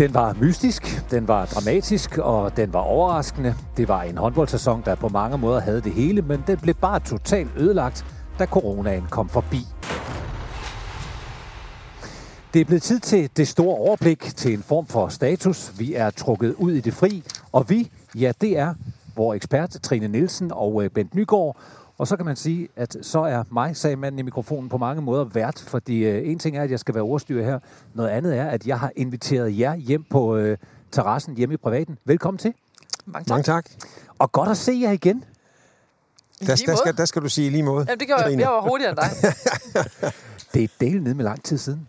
Den var mystisk, den var dramatisk, og den var overraskende. Det var en håndboldsæson, der på mange måder havde det hele, men den blev bare totalt ødelagt, da coronaen kom forbi. Det er blevet tid til det store overblik, til en form for status. Vi er trukket ud i det fri, og vi, ja, det er vores ekspert Trine Nielsen og øh, Bent Nygaard, og så kan man sige, at så er mig, sagde manden i mikrofonen, på mange måder vært, fordi øh, en ting er, at jeg skal være ordstyr her. Noget andet er, at jeg har inviteret jer hjem på øh, terrassen hjemme i privaten. Velkommen til. Mange tak. Mange tak. Og godt at se jer igen. Der, der, skal, der skal du sige lige måde. Jamen, det gør jeg. Jeg var hurtigere end dig. det er del ned med lang tid siden.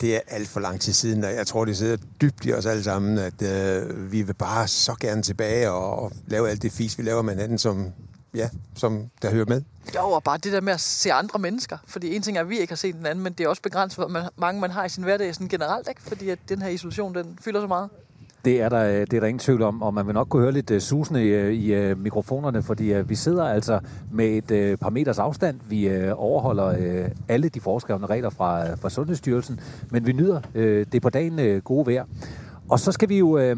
Det er alt for lang tid siden, og jeg tror, det sidder dybt i os alle sammen, at øh, vi vil bare så gerne tilbage og, og lave alt det fis, vi laver med hinanden, som ja, som der hører med. Jo, og bare det der med at se andre mennesker. Fordi en ting er, at vi ikke har set den anden, men det er også begrænset, hvor man, mange man har i sin hverdag sådan generelt, ikke? Fordi at den her isolation, den fylder så meget. Det er, der, det er der ingen tvivl om, og man vil nok kunne høre lidt uh, susende i, i uh, mikrofonerne, fordi vi sidder altså med et par meters afstand. Vi overholder alle de foreskrevne regler fra, fra Sundhedsstyrelsen, men vi nyder det på dagen gode vejr. Og så skal vi jo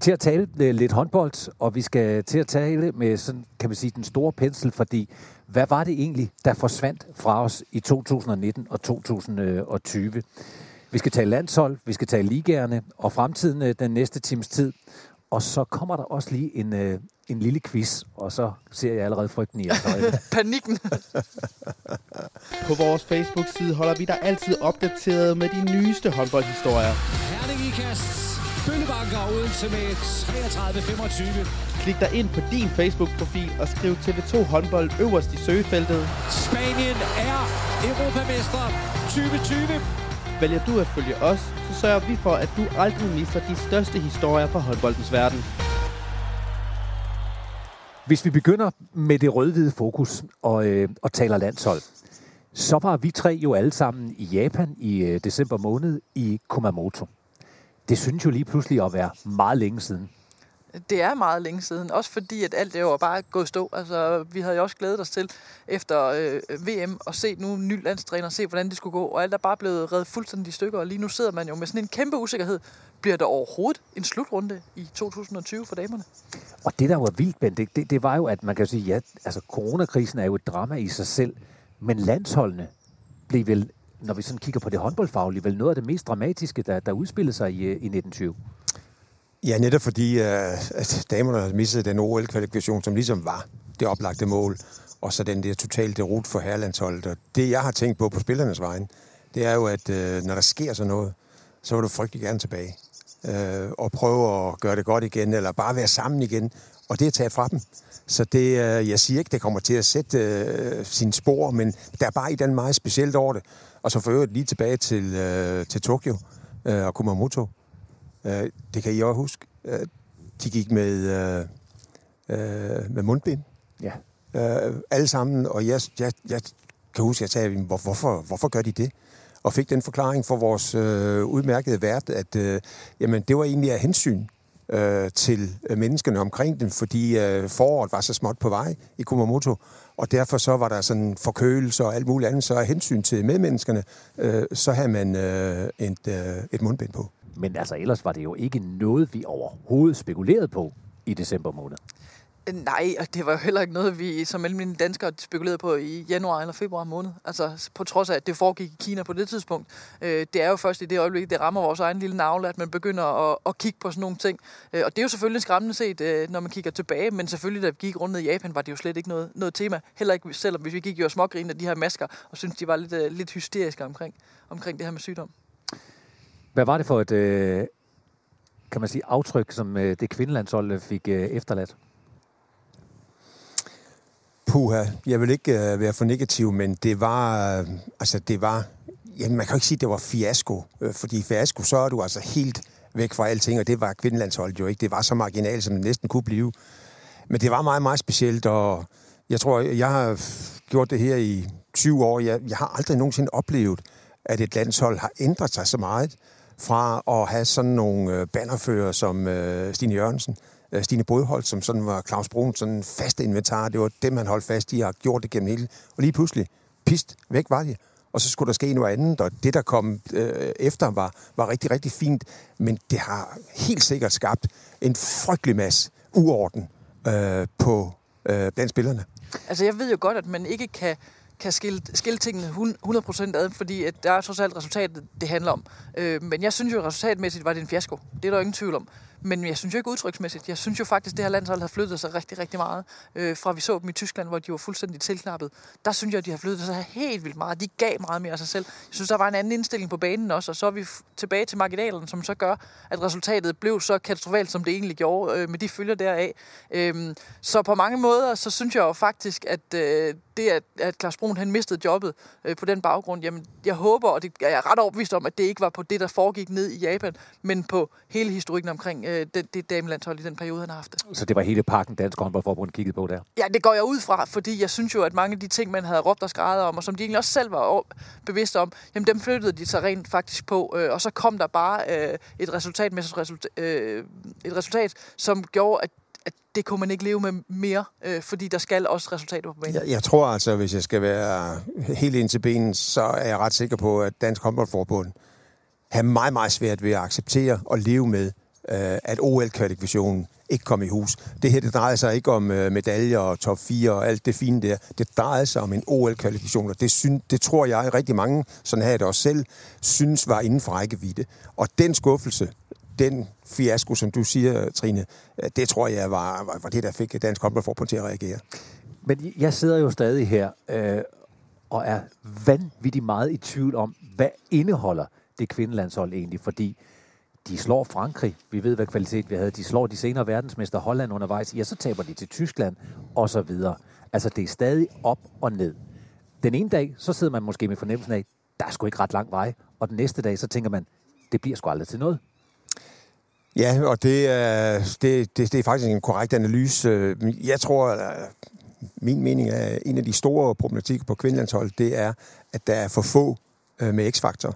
til at tale lidt håndbold, og vi skal til at tale med sådan, kan man sige, den store pensel, fordi hvad var det egentlig, der forsvandt fra os i 2019 og 2020? Vi skal tale landshold, vi skal tale ligerne og fremtiden øh, den næste times tid. Og så kommer der også lige en, øh, en lille quiz, og så ser jeg allerede frygten i jeres. Panikken! På vores Facebook-side holder vi dig altid opdateret med de nyeste håndboldhistorier. Herning i Bøllebanker Odense med 33-25. Klik dig ind på din Facebook-profil og skriv TV2 håndbold øverst i søgefeltet. Spanien er Europamester 2020. Vælger du at følge os, så sørger vi for, at du aldrig misser de største historier fra håndboldens verden. Hvis vi begynder med det rød-hvide fokus og, øh, og taler landshold, så var vi tre jo alle sammen i Japan i øh, december måned i Kumamoto. Det synes jo lige pludselig at være meget længe siden. Det er meget længe siden, også fordi at alt det jo bare gået stå. Altså, vi havde jo også glædet os til efter øh, VM at se nu en ny landstræner, se hvordan det skulle gå, og alt er bare blevet reddet fuldstændig i stykker, og lige nu sidder man jo med sådan en kæmpe usikkerhed. Bliver der overhovedet en slutrunde i 2020 for damerne? Og det, der var vildt, Ben, det, det, det var jo, at man kan sige, ja, altså coronakrisen er jo et drama i sig selv, men landsholdene blev vel når vi sådan kigger på det håndboldfaglige, vel noget af det mest dramatiske, der, der udspillede sig i, øh, i 1920? Ja, netop fordi øh, at damerne har misset den OL-kvalifikation, som ligesom var det oplagte mål, og så den der totale derut for herrelandsholdet. Og det, jeg har tænkt på på spillernes vegne, det er jo, at øh, når der sker sådan noget, så vil du frygtelig gerne tilbage. Uh, og prøve at gøre det godt igen, eller bare være sammen igen. Og det er taget fra dem. Så det, jeg siger ikke, det kommer til at sætte sine spor, men der er bare i den meget specielt over det. Og så for øvrigt lige tilbage til, øh, til Tokyo øh, og Kumamoto. Øh, det kan I også huske. Øh, de gik med, øh, øh, med mundbind. Ja. Øh, alle sammen. Og jeg, jeg, jeg kan huske, at jeg sagde, hvor, hvorfor, hvorfor gør de det? Og fik den forklaring fra vores øh, udmærkede vært, at øh, jamen, det var egentlig af hensyn øh, til menneskerne omkring dem, fordi øh, foråret var så småt på vej i Kumamoto, og derfor så var der sådan forkølelse og alt muligt andet, så af hensyn til medmenneskerne, øh, så havde man øh, et, øh, et mundbind på. Men altså ellers var det jo ikke noget, vi overhovedet spekulerede på i december måned. Nej, og det var jo heller ikke noget, vi som almindelige danskere spekulerede på i januar eller februar måned. Altså på trods af, at det foregik i Kina på det tidspunkt. Øh, det er jo først i det øjeblik, det rammer vores egen lille navle, at man begynder at, at kigge på sådan nogle ting. Øh, og det er jo selvfølgelig skræmmende set, øh, når man kigger tilbage. Men selvfølgelig, da vi gik rundt i Japan, var det jo slet ikke noget, noget tema. Heller ikke selvom vi gik jo smågrin af de her masker, og synes de var lidt, øh, lidt hysteriske omkring, omkring det her med sygdom. Hvad var det for et, øh, kan man sige, aftryk, som øh, det kvindelandshold fik øh, efterladt? Puha, jeg vil ikke øh, være for negativ, men det var, øh, altså det var, jamen man kan jo ikke sige, at det var fiasko, øh, fordi fiasko, så er du altså helt væk fra alting, og det var kvindelandsholdet jo ikke. Det var så marginalt, som det næsten kunne blive. Men det var meget, meget specielt, og jeg tror, jeg har gjort det her i 20 år. Jeg, jeg har aldrig nogensinde oplevet, at et landshold har ændret sig så meget fra at have sådan nogle øh, bannerfører som øh, Stine Jørgensen, Øh, Øh, Stine Bodholt, som sådan var Claus Bruns sådan fast inventar. Det var dem, han holdt fast i og har gjort det gennem hele. Og lige pludselig, pist, væk var de. og så skulle der ske noget andet, og det, der kom øh, efter, var, var rigtig, rigtig fint, men det har helt sikkert skabt en frygtelig masse uorden øh, på øh, blandt spillerne. Altså, jeg ved jo godt, at man ikke kan kan skille, skille tingene 100% ad, fordi at der er trods alt resultatet, det handler om. Øh, men jeg synes jo, at resultatmæssigt var det en fiasko. Det er der jo ingen tvivl om. Men jeg synes jo ikke udtryksmæssigt. Jeg synes jo faktisk, at det her landshold har flyttet sig rigtig, rigtig meget. Øh, fra vi så dem i Tyskland, hvor de var fuldstændig tilknappet. Der synes jeg, at de har flyttet sig helt vildt meget. De gav meget mere af sig selv. Jeg synes, der var en anden indstilling på banen også, og så er vi tilbage til marginalen, som så gør, at resultatet blev så katastrofalt, som det egentlig gjorde, øh, med de følger deraf. Øh, så på mange måder, så synes jeg jo faktisk, at øh, det, at, at Claus Brun han mistede jobbet øh, på den baggrund, jamen jeg håber, og det er jeg ret overbevist om, at det ikke var på det, der foregik ned i Japan, men på hele historikken omkring øh, det, det damelandshold i den periode, han har haft det. Så det var hele pakken, Dansk Håndboldforbund kiggede på der? Ja, det går jeg ud fra, fordi jeg synes jo, at mange af de ting, man havde råbt og skrevet om, og som de egentlig også selv var bevidste om, jamen dem flyttede de sig rent faktisk på, øh, og så kom der bare øh, et resultat, med resultat, øh, et resultat, som gjorde, at at det kunne man ikke leve med mere, øh, fordi der skal også resultater på banen. Jeg, jeg tror altså, hvis jeg skal være helt ind til benen, så er jeg ret sikker på, at Dansk Håndboldforbund har meget, meget svært ved at acceptere og leve med, øh, at OL-kvalifikationen ikke kom i hus. Det her, det drejede sig ikke om øh, medaljer og top 4 og alt det fine der. Det drejede sig om en OL-kvalifikation, og det, synes, det tror jeg rigtig mange, sådan havde det også selv, synes var inden for rækkevidde. Og den skuffelse, den fiasko, som du siger, Trine, øh, det tror jeg var, var, var det, der fik Dansk Håndboldforbund til at reagere. Men jeg sidder jo stadig her øh, og er vanvittigt meget i tvivl om, hvad indeholder det kvindelandshold egentlig, fordi de slår Frankrig, vi ved, hvad kvalitet vi havde, de slår de senere verdensmester Holland undervejs, ja, så taber de til Tyskland, og så videre. Altså, det er stadig op og ned. Den ene dag, så sidder man måske med fornemmelsen af, der er sgu ikke ret lang vej, og den næste dag, så tænker man, det bliver sgu aldrig til noget. Ja, og det er, det, det, det er faktisk en korrekt analyse. Jeg tror, øh, min mening er, en af de store problematikker på kvindelandshold, det er, at der er for få øh, med X-faktor.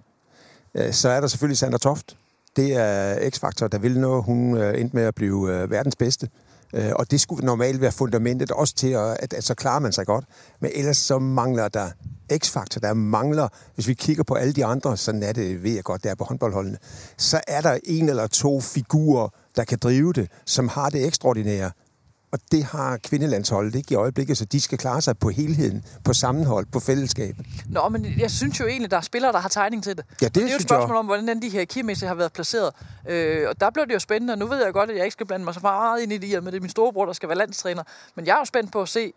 Øh, så er der selvfølgelig Sander Toft. Det er X-faktor, der vil noget. Hun øh, endte med at blive øh, verdens bedste. Øh, og det skulle normalt være fundamentet også til, at, at, at så klarer man sig godt. Men ellers så mangler der x-faktor, der mangler, hvis vi kigger på alle de andre, sådan er det, ved jeg godt, der på håndboldholdene, så er der en eller to figurer, der kan drive det, som har det ekstraordinære. Og det har kvindelandsholdet ikke i øjeblikket, så de skal klare sig på helheden, på sammenhold, på fællesskab. Nå, men jeg synes jo egentlig, der er spillere, der har tegning til det. Ja, det, det er jo et spørgsmål om, hvordan de her kimæssigt har været placeret. Øh, og der blev det jo spændende, og nu ved jeg godt, at jeg ikke skal blande mig så meget ind i det, med det er min storebror, der skal være landstræner. Men jeg er jo spændt på at se,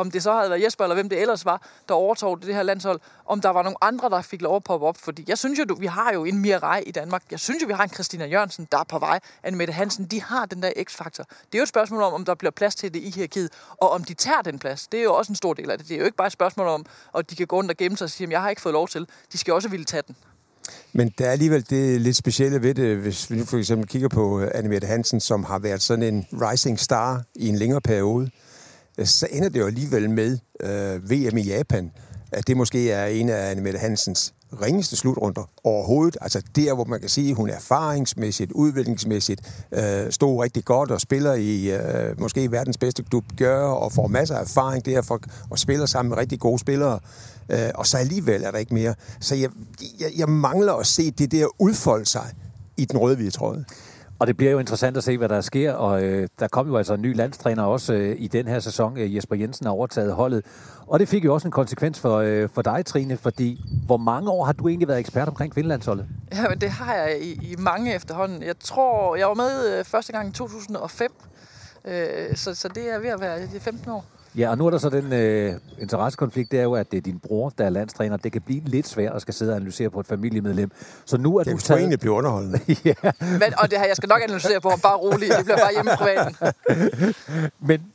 om det så havde været Jesper, eller hvem det ellers var, der overtog det her landshold, om der var nogle andre, der fik lov at poppe op. Fordi jeg synes jo, vi har jo en Mirai i Danmark. Jeg synes jo, vi har en Christina Jørgensen, der er på vej. Anne Mette Hansen, de har den der x-faktor. Det er jo et spørgsmål om, om der bliver plads til det i hierarkiet, og om de tager den plads. Det er jo også en stor del af det. Det er jo ikke bare et spørgsmål om, at de kan gå rundt og gemme sig og sige, at jeg har ikke fået lov til. De skal også ville tage den. Men der er alligevel det lidt specielle ved det, hvis vi nu for eksempel kigger på øh, Anne Mette Hansen, som har været sådan en rising star i en længere periode Øh, så ender det jo alligevel med øh, VM i Japan, at det måske er en af Annemette Hansens ringeste slutrunder overhovedet. Altså der, hvor man kan sige, at hun erfaringsmæssigt, udviklingsmæssigt øh, stod rigtig godt og spiller i øh, måske verdens bedste klub, gør og får masser af erfaring derfor og spiller sammen med rigtig gode spillere. Øh, og så alligevel er der ikke mere. Så jeg, jeg, jeg mangler at se det der udfolde sig i den røde-hvide tråd. Og det bliver jo interessant at se, hvad der sker, og øh, der kom jo altså en ny landstræner også øh, i den her sæson. Øh, Jesper Jensen har overtaget holdet, og det fik jo også en konsekvens for, øh, for dig, Trine, fordi hvor mange år har du egentlig været ekspert omkring kvindelandsholdet? Ja, men det har jeg i, i mange efterhånden. Jeg tror, jeg var med øh, første gang i 2005, øh, så, så det er ved at være det 15 år. Ja, og nu er der så den øh, interessekonflikt, det er jo, at det er din bror, der er landstræner. Det kan blive lidt svært at skal sidde og analysere på et familiemedlem. Så nu er det du taget... Det blive underholdende. ja. Men, og det her, jeg skal nok analysere på, bare roligt. Det bliver bare hjemme i privaten. Men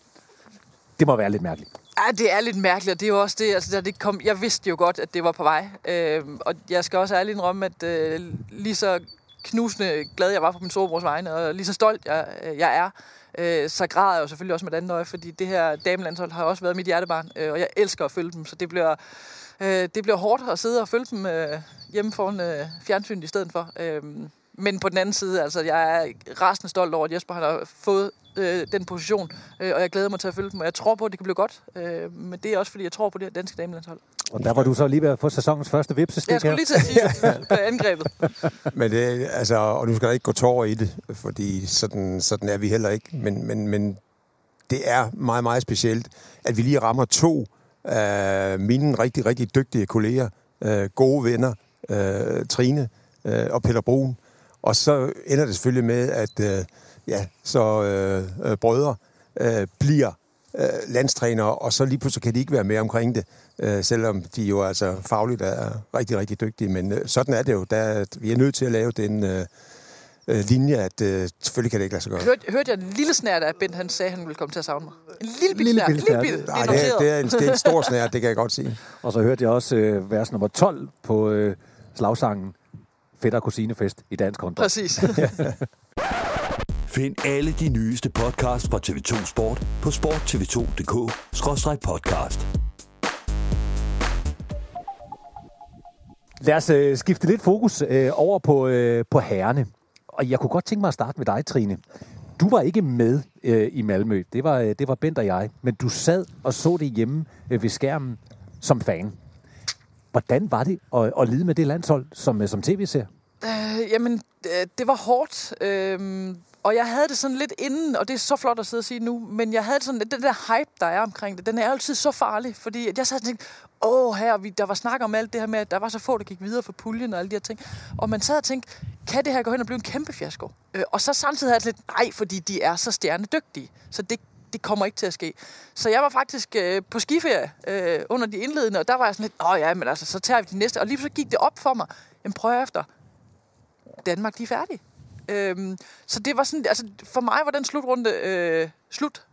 det må være lidt mærkeligt. Ja, det er lidt mærkeligt, og det er jo også det, altså, det kom, jeg vidste jo godt, at det var på vej. Øh, og jeg skal også ærligt indrømme, at øh, lige så knusende glad jeg var på min storebrors vegne, og lige så stolt jeg, jeg er, øh, så græder jeg jo selvfølgelig også med et andet øje, fordi det her damelandshold har også været mit hjertebarn, øh, og jeg elsker at følge dem, så det bliver, øh, det bliver hårdt at sidde og følge dem øh, hjemme foran øh, fjernsynet i stedet for. Øh, men på den anden side, altså, jeg er rasende stolt over, at Jesper har fået øh, den position, øh, og jeg glæder mig til at følge dem, og jeg tror på, at det kan blive godt. Øh, men det er også, fordi jeg tror på det her danske damelandshold. Og der var du så lige ved at få sæsonens første vipsestik Jeg skulle her. lige til at sige, at du blev angrebet. Men det, altså, og nu skal der ikke gå tårer i det, fordi sådan, sådan er vi heller ikke. Men, men, men det er meget, meget specielt, at vi lige rammer to af mine rigtig, rigtig dygtige kolleger, øh, gode venner, øh, Trine øh, og Peter Brun. Og så ender det selvfølgelig med, at øh, ja, så øh, øh, brødre øh, bliver øh, landstrænere, og så lige pludselig kan de ikke være med omkring det, øh, selvom de jo altså fagligt er rigtig, rigtig dygtige. Men øh, sådan er det jo. Der, vi er nødt til at lave den øh, øh, linje, at øh, selvfølgelig kan det ikke lade sig gøre. Hørte, hørte jeg en lille snært af, at Bent han sagde, at han ville komme til at savne mig? En lille bitte Lille snært. Lille bitte. Nej, Det er det er, er en, det er en stor snært, det kan jeg godt sige. Og så hørte jeg også øh, vers nummer 12 på øh, slagsangen Fætter og kusinefest i dansk håndbold. Præcis. Find alle de nyeste podcasts fra TV2 Sport på sporttv2.dk-podcast. Lad os øh, skifte lidt fokus øh, over på, øh, på herrene. Og jeg kunne godt tænke mig at starte med dig, Trine. Du var ikke med øh, i Malmø. Det var, øh, det var Bent og jeg. Men du sad og så det hjemme øh, ved skærmen som fan. Hvordan var det at, at lide med det landshold som, øh, som tv-ser? Øh, jamen, øh, det var hårdt. Øh, og jeg havde det sådan lidt inden, og det er så flot at sidde og sige nu, men jeg havde det sådan lidt, den der hype, der er omkring det, den er altid så farlig, fordi at jeg sad og tænkte, åh her, vi, der var snak om alt det her med, at der var så få, der gik videre for puljen og alle de her ting. Og man sad og tænkte, kan det her gå hen og blive en kæmpe fiasko? Øh, og så samtidig havde jeg det lidt, nej, fordi de er så stjernedygtige, så det, det kommer ikke til at ske. Så jeg var faktisk øh, på skiferie øh, under de indledende, og der var jeg sådan lidt, åh ja, men altså, så tager vi de næste. Og lige så gik det op for mig, en prøv efter, Danmark, de er færdige. Øhm, så det var sådan, altså for mig var den slutrunde øh, slut,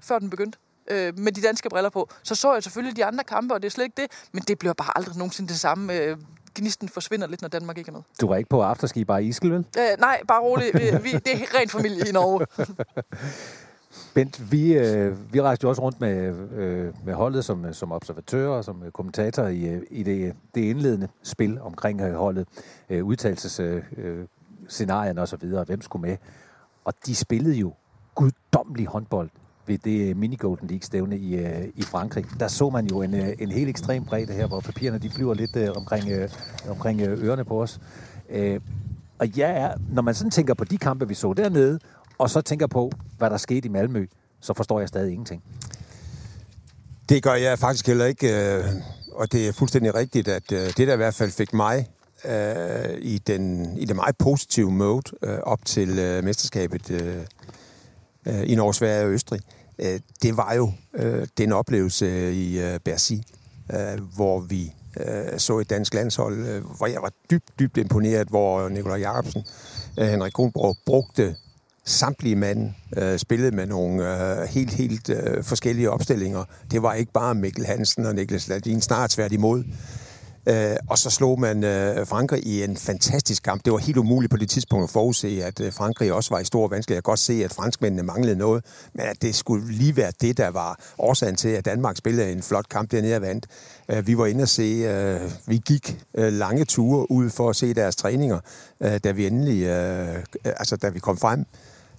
før den begyndte. Øh, med de danske briller på. Så så jeg selvfølgelig de andre kampe, og det er slet ikke det. Men det bliver bare aldrig nogensinde det samme. Øh, gnisten forsvinder lidt, når Danmark ikke er med. Du var ikke på afterski bare i Iskel, vel? Øh, nej, bare roligt. Vi, vi, det er ren familie i Norge. Bent, vi, øh, vi rejste jo også rundt med, øh, med holdet som, som observatør og som øh, kommentator i, øh, i det, det indledende spil omkring øh, holdet, øh, udtalelses øh, øh, scenarierne og så videre, hvem skulle med. Og de spillede jo guddommelig håndbold ved det øh, mini Golden League stævne i, øh, i Frankrig. Der så man jo en, øh, en helt ekstrem bredde her, hvor papirerne de flyver lidt øh, omkring, øh, omkring øh, ørerne på os. Øh, og ja, når man sådan tænker på de kampe, vi så dernede, og så tænker på, hvad der skete i Malmø, så forstår jeg stadig ingenting. Det gør jeg faktisk heller ikke, øh, og det er fuldstændig rigtigt, at øh, det der i hvert fald fik mig øh, i, den, i det meget positive mode øh, op til øh, mesterskabet øh, øh, i Norge, Sverige og Østrig, øh, det var jo øh, den oplevelse i øh, Bercy, øh, hvor vi øh, så et dansk landshold, øh, hvor jeg var dybt, dybt imponeret, hvor Nikolaj Jacobsen, øh, Henrik Kronborg, brugte samtlige mand øh, spillede med nogle øh, helt, helt øh, forskellige opstillinger. Det var ikke bare Mikkel Hansen og Niklas Ladin, snart tværtimod. imod. Øh, og så slog man øh, Frankrig i en fantastisk kamp. Det var helt umuligt på det tidspunkt at forudse, at øh, Frankrig også var i stor vanskelighed. Jeg kan godt se, at franskmændene manglede noget, men at det skulle lige være det, der var årsagen til, at Danmark spillede en flot kamp dernede og vandt. Øh, vi var inde og se, øh, vi gik øh, lange ture ud for at se deres træninger, øh, da vi endelig, øh, øh, altså da vi kom frem.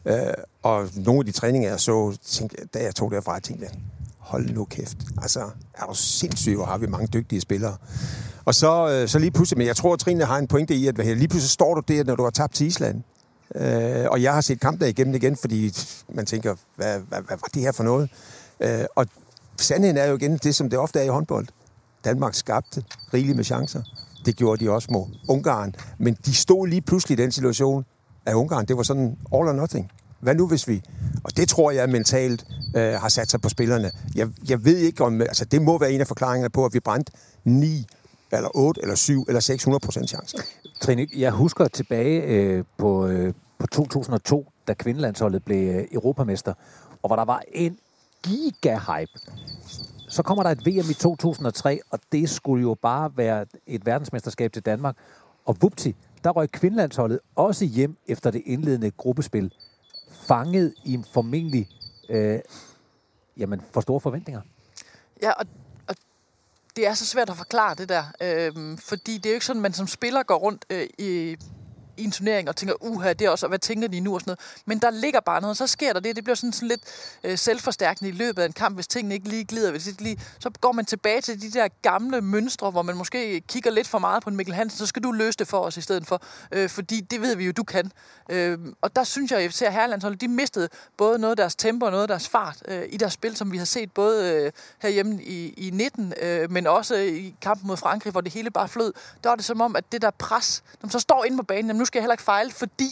Øh, og nogle af de træninger, jeg så, tænkte, da jeg tog derfra, jeg tænkte, hold nu kæft. Altså, er du sindssyg, hvor har vi mange dygtige spillere. Og så, øh, så lige pludselig, men jeg tror, at Trine har en pointe i, at hvad her, lige pludselig står du der, når du har tabt til Island. Øh, og jeg har set kampen igennem igen, fordi man tænker, hvad, hvad, hvad var det her for noget? Øh, og sandheden er jo igen det, som det ofte er i håndbold. Danmark skabte rigeligt med chancer. Det gjorde de også mod Ungarn. Men de stod lige pludselig i den situation, at Ungarn, det var sådan all or nothing. Hvad nu hvis vi? Og det tror jeg mentalt øh, har sat sig på spillerne. Jeg, jeg ved ikke om, altså det må være en af forklaringerne på, at vi brændte 9 eller 8 eller 7 eller 600 procent chancer. Trine, jeg husker tilbage øh, på, øh, på 2002, da kvindelandsholdet blev øh, europamester, og hvor der var en giga-hype. Så kommer der et VM i 2003, og det skulle jo bare være et verdensmesterskab til Danmark. Og vupti, der røg kvindelandsholdet også hjem efter det indledende gruppespil, fanget i formentlig øh, jamen, for store forventninger. Ja, og, og det er så svært at forklare det der. øh, fordi det er jo ikke sådan, at man som spiller går rundt øh, i, i en turnering og tænker, uha, det er også, og hvad tænker de nu og sådan noget. Men der ligger bare noget, og så sker der det. Det bliver sådan, sådan lidt øh, selvforstærkende i løbet af en kamp, hvis tingene ikke lige glider. Hvis det lige, så går man tilbage til de der gamle mønstre, hvor man måske kigger lidt for meget på en Mikkel Hansen, så skal du løse det for os i stedet for. Øh, fordi det ved vi jo, du kan. Øh, og der synes jeg, at FC Herlandsholdet, de mistede både noget af deres tempo og noget af deres fart øh, i deres spil, som vi har set både øh, herhjemme i, i 19, øh, men også i kampen mod Frankrig, hvor det hele bare flød. Der var det som om, at det der pres, når man så står inde på banen, jamen nu skal jeg heller ikke fejle, fordi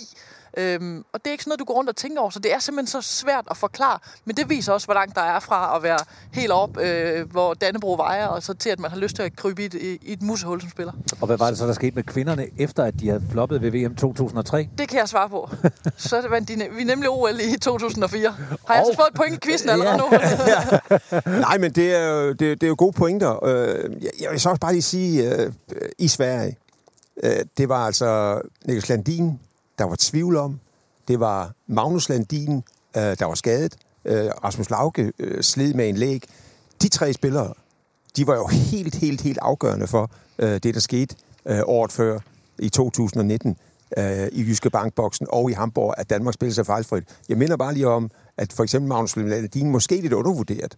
Øhm, og det er ikke sådan noget, du går rundt og tænker over, så det er simpelthen så svært at forklare. Men det viser også, hvor langt der er fra at være helt op, øh, hvor Dannebro vejer, og så til, at man har lyst til at krybe i et, i et musehul som spiller. Og hvad var det så, der skete med kvinderne, efter at de havde floppet ved VM 2003? Det kan jeg svare på. Så vandt de, vi nemlig OL i 2004. Har jeg oh. så fået et point i quizzen allerede nu? Nej, men det er jo, det, det er jo gode pointer. Øh, jeg vil så også bare lige sige, øh, i Sverige, øh, Øh, det var altså Niklas Landin, der var tvivl om. Det var Magnus Landin, øh, der var skadet. Øh, Rasmus Lauke sled med en læg. De tre spillere, de var jo helt, helt, helt afgørende for det, der skete året før i 2019 i Jyske Bankboksen og i Hamburg, at Danmark spillede sig fejlfrit. Jeg minder bare lige om, at for eksempel Magnus Landin måske lidt undervurderet.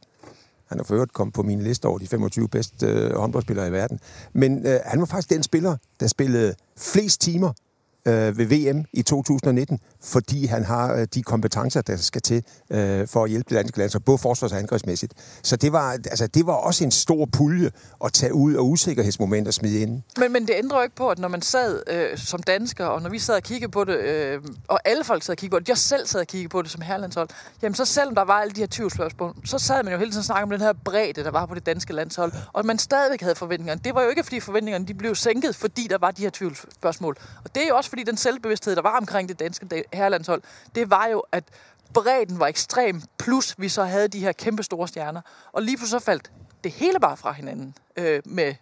Han har for øvrigt kommet på min liste over de 25 bedste øh, håndboldspillere i verden. Men øh, han var faktisk den spiller, der spillede flest timer øh, ved VM i 2019, fordi han har øh, de kompetencer, der skal til øh, for at hjælpe det danske landshold, både forsvars- og angrebsmæssigt. Så det var, altså, det var også en stor pulje at tage ud og usikkerhedsmomenter smide ind. Men, men det ændrer jo ikke på, at når man sad øh, som dansker, og når vi sad og kiggede på det, øh, og alle folk sad og kiggede på det, jeg selv sad og kiggede på det som herlandshold, jamen så selvom der var alle de her 20 spørgsmål, så sad man jo hele tiden og snakkede om den her bredde, der var på det danske landshold, og man stadigvæk havde forventninger. Det var jo ikke, fordi forventningerne de blev sænket, fordi der var de her tvivlsspørgsmål. Og det er jo også fordi den selvbevidsthed, der var omkring det danske herrelandshold, det var jo, at bredden var ekstrem, plus vi så havde de her kæmpe store stjerner. Og lige pludselig så faldt det hele bare fra hinanden øh, med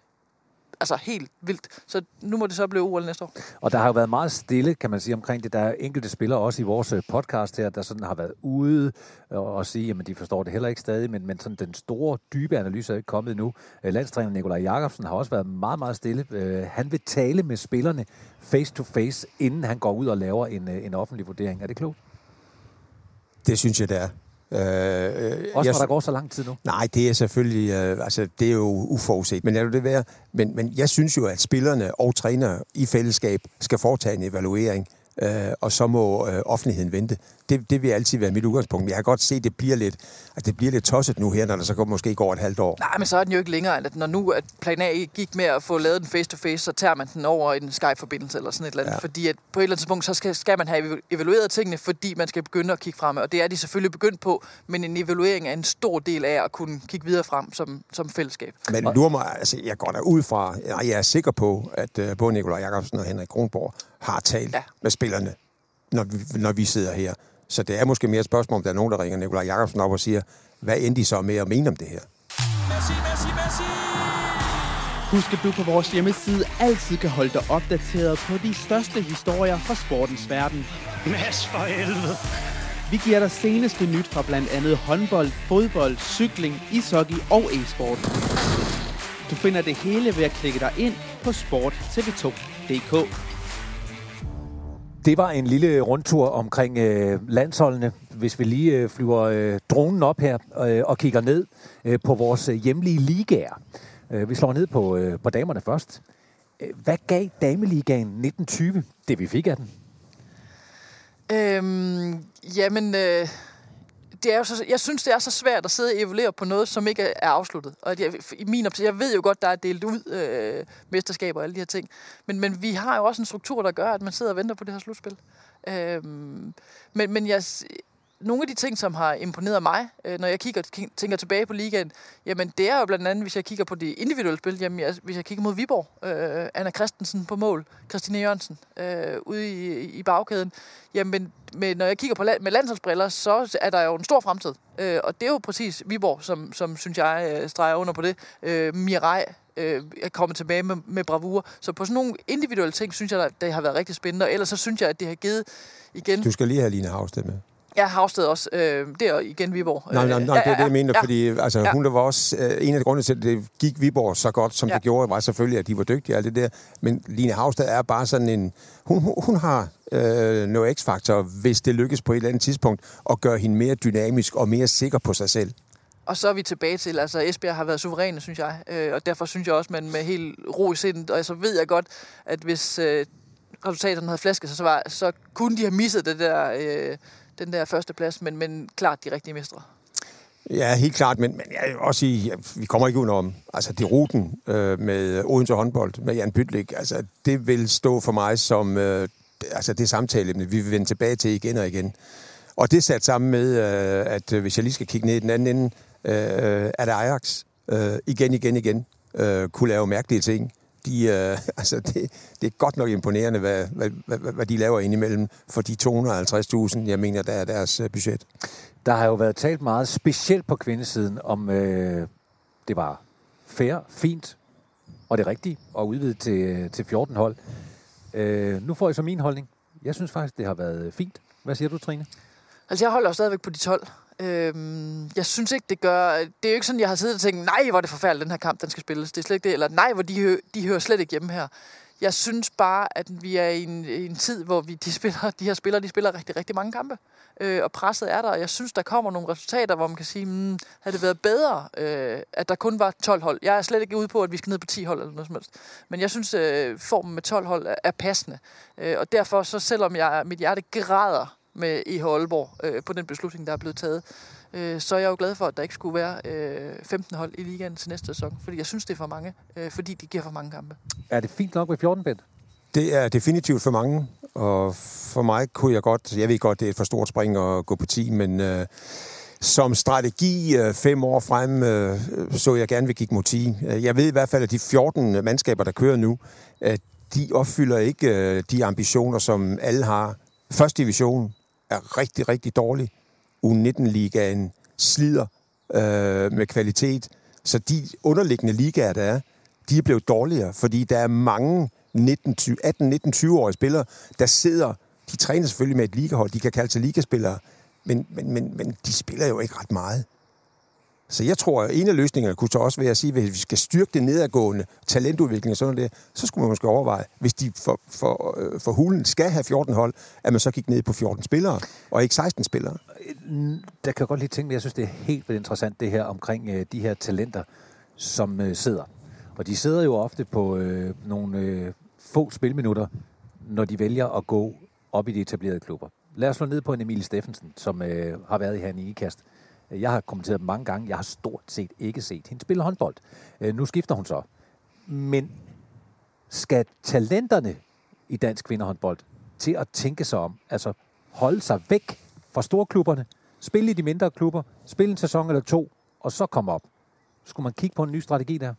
altså helt vildt. Så nu må det så blive OL næste år. Og der har jo været meget stille, kan man sige, omkring det. Der er enkelte spillere også i vores øh, podcast her, der sådan har været ude og sige, at de forstår det heller ikke stadig, men, men sådan den store, dybe analyse er ikke kommet endnu. Øh, landstræner Nikolaj Jakobsen har også været meget, meget stille. Øh, han vil tale med spillerne face to face, inden han går ud og laver en, en offentlig vurdering. Er det klogt? Det synes jeg, det er. Øh, Også når der går så lang tid nu? Nej, det er selvfølgelig, øh, altså det er jo uforudset, men er det være? Men, men jeg synes jo, at spillerne og trænere i fællesskab skal foretage en evaluering øh, og så må øh, offentligheden vente. Det, det vil altid være mit udgangspunkt. Jeg kan godt se, at det bliver lidt, at det bliver lidt tosset nu her, når der så går, måske går et halvt år. Nej, men så er den jo ikke længere, at når nu at plan A gik med at få lavet den face-to-face, så tager man den over en Skype-forbindelse eller sådan et eller andet. Ja. Fordi at på et eller andet tidspunkt, så skal, skal man have evalueret tingene, fordi man skal begynde at kigge frem. Og det er de selvfølgelig begyndt på, men en evaluering er en stor del af at kunne kigge videre frem som, som fællesskab. Men nu mig, altså, jeg går der ud fra, jeg er sikker på, at uh, både Nikolaj Jakobsen og Henrik Kronborg har talt ja. med spillerne, når vi, når vi sidder her. Så det er måske mere et spørgsmål, om der er nogen, der ringer Nikolaj Jakobsen op og siger, hvad endte de så med at mene om det her? Messi, Messi, Messi! Husk, at du på vores hjemmeside altid kan holde dig opdateret på de største historier fra sportens verden. Mads for helvede! Vi giver dig seneste nyt fra blandt andet håndbold, fodbold, cykling, ishockey og e-sport. Du finder det hele ved at klikke dig ind på sporttv2.dk. Det var en lille rundtur omkring øh, landsholdene. Hvis vi lige øh, flyver øh, dronen op her øh, og kigger ned øh, på vores øh, hjemlige ligaer. Øh, vi slår ned på, øh, på damerne først. Øh, hvad gav dameligaen 1920, det vi fik af den? Øhm, jamen, øh, det er jo så, jeg synes, det er så svært at sidde og evaluere på noget, som ikke er afsluttet. Og jeg, i min optik, jeg ved jo godt, der er delt ud øh, mesterskaber og alle de her ting. Men, men vi har jo også en struktur, der gør, at man sidder og venter på det her slutspil. Øh, men, men jeg, nogle af de ting, som har imponeret mig, øh, når jeg kigger, tænker tilbage på ligaen, jamen det er jo blandt andet, hvis jeg kigger på de individuelle spil, jamen jeg, hvis jeg kigger mod Viborg, øh, Anna Christensen på mål, Christine Jørgensen øh, ude i, i bagkæden, jamen men når jeg kigger på med landsholdsbriller, så er der jo en stor fremtid. Øh, og det er jo præcis Viborg, som, som synes jeg øh, streger under på det. Øh, Mirai øh, er kommet tilbage med, med bravur. Så på sådan nogle individuelle ting, synes jeg, det har været rigtig spændende. Og ellers så synes jeg, at det har givet igen... Du skal lige have Line Havsted med. Ja, Havsted også. Øh, det er igen Viborg. Nej, nej, nej, det er det, jeg mener, ja, fordi altså, Ja. hun der var også øh, en af de grunde til, at det gik Viborg så godt, som Ja. det gjorde, var selvfølgelig, at de var dygtige og alt det der. Men Line Havstad er bare sådan en... Hun, hun, hun har øh, noget x-faktor, hvis det lykkes på et eller andet tidspunkt, at gøre hende mere dynamisk og mere sikker på sig selv. Og så er vi tilbage til, altså Esbjerg har været suveræne, synes jeg. Øh, og derfor synes jeg også, man med helt ro i sindet, og så ved jeg godt, at hvis øh, resultaterne havde flasket sig, så, var, så kunne de have misset det der, øh, den der første plads, men, men klart de rigtige mestre. Ja, helt klart, men, men jeg vil også sige, ja, vi kommer ikke udenom, altså det ruten øh, med Odense håndbold, med Jan Bytlik, altså det vil stå for mig som øh, altså det samtale, vi vil vende tilbage til igen og igen. Og det sat sammen med, øh, at øh, hvis jeg lige skal kigge ned i den anden ende, øh, øh at Ajax øh, igen, igen, igen øh, kunne lave mærkelige ting. De, øh, altså det, det er godt nok imponerende, hvad, hvad, hvad, hvad de laver indimellem for de 250.000, jeg mener, der er deres øh, budget. Der har jo været talt meget, specielt på kvindesiden, om øh, det var fair, fint og det rigtige at udvide til, til 14 hold. Øh, nu får jeg så min holdning. Jeg synes faktisk, det har været fint. Hvad siger du, Trine? Altså, jeg holder jo stadigvæk på de 12. Øhm, jeg synes ikke, det gør... Det er jo ikke sådan, jeg har siddet og tænkt, nej, hvor er det forfærdeligt, den her kamp, den skal spilles. Det er slet ikke det. Eller nej, hvor de, hø- de hører slet ikke hjemme her. Jeg synes bare, at vi er i en, en tid, hvor vi, de, spiller, de her spillere, de spiller rigtig, rigtig mange kampe. Øh, og presset er der, og jeg synes, der kommer nogle resultater, hvor man kan sige, hmm, havde det været bedre, øh, at der kun var 12 hold. Jeg er slet ikke ude på, at vi skal ned på 10 hold eller noget som helst. Men jeg synes, øh, formen med 12 hold er, er passende. Øh, og derfor, så selvom jeg, mit hjerte græder med IH Aalborg øh, på den beslutning, der er blevet taget, øh, så er jeg jo glad for, at der ikke skulle være øh, 15 hold i ligaen til næste sæson. Fordi jeg synes, det er for mange, øh, fordi de giver for mange kampe. Er det fint nok med 14, Bent? Det er definitivt for mange, og for mig kunne jeg godt, jeg ved godt, det er et for stort spring at gå på 10, men øh, som strategi øh, fem år frem, øh, så jeg gerne vil gik mod 10. Øh, Jeg ved i hvert fald, at de 14 mandskaber, der kører nu, at de opfylder ikke øh, de ambitioner, som alle har. Første division er rigtig, rigtig dårlig. U19-ligaen slider øh, med kvalitet, så de underliggende ligaer, der er, de er blevet dårligere, fordi der er mange 18-19-20-årige spillere, der sidder, de træner selvfølgelig med et ligahold, de kan kalde sig ligaspillere, men, men, men, men de spiller jo ikke ret meget. Så jeg tror, at en af løsningerne kunne så også være at sige, at hvis vi skal styrke det nedadgående talentudvikling og sådan noget, der, så skulle man måske overveje, hvis de for, for, øh, for hulen skal have 14 hold, at man så gik ned på 14 spillere, og ikke 16 spillere. Der kan jeg godt lige tænke, mig, jeg synes, det er helt vildt interessant, det her omkring øh, de her talenter, som øh, sidder. Og de sidder jo ofte på øh, nogle øh, få spilminutter, når de vælger at gå op i de etablerede klubber. Lad os slå ned på en Emil Steffensen, som øh, har været i her i IKAST. Jeg har kommenteret dem mange gange. Jeg har stort set ikke set hende spille håndbold. Øh, nu skifter hun så. Men skal talenterne i dansk kvindehåndbold til at tænke sig om, altså holde sig væk fra storklubberne, spille i de mindre klubber, spille en sæson eller to, og så komme op? Skulle man kigge på en ny strategi der?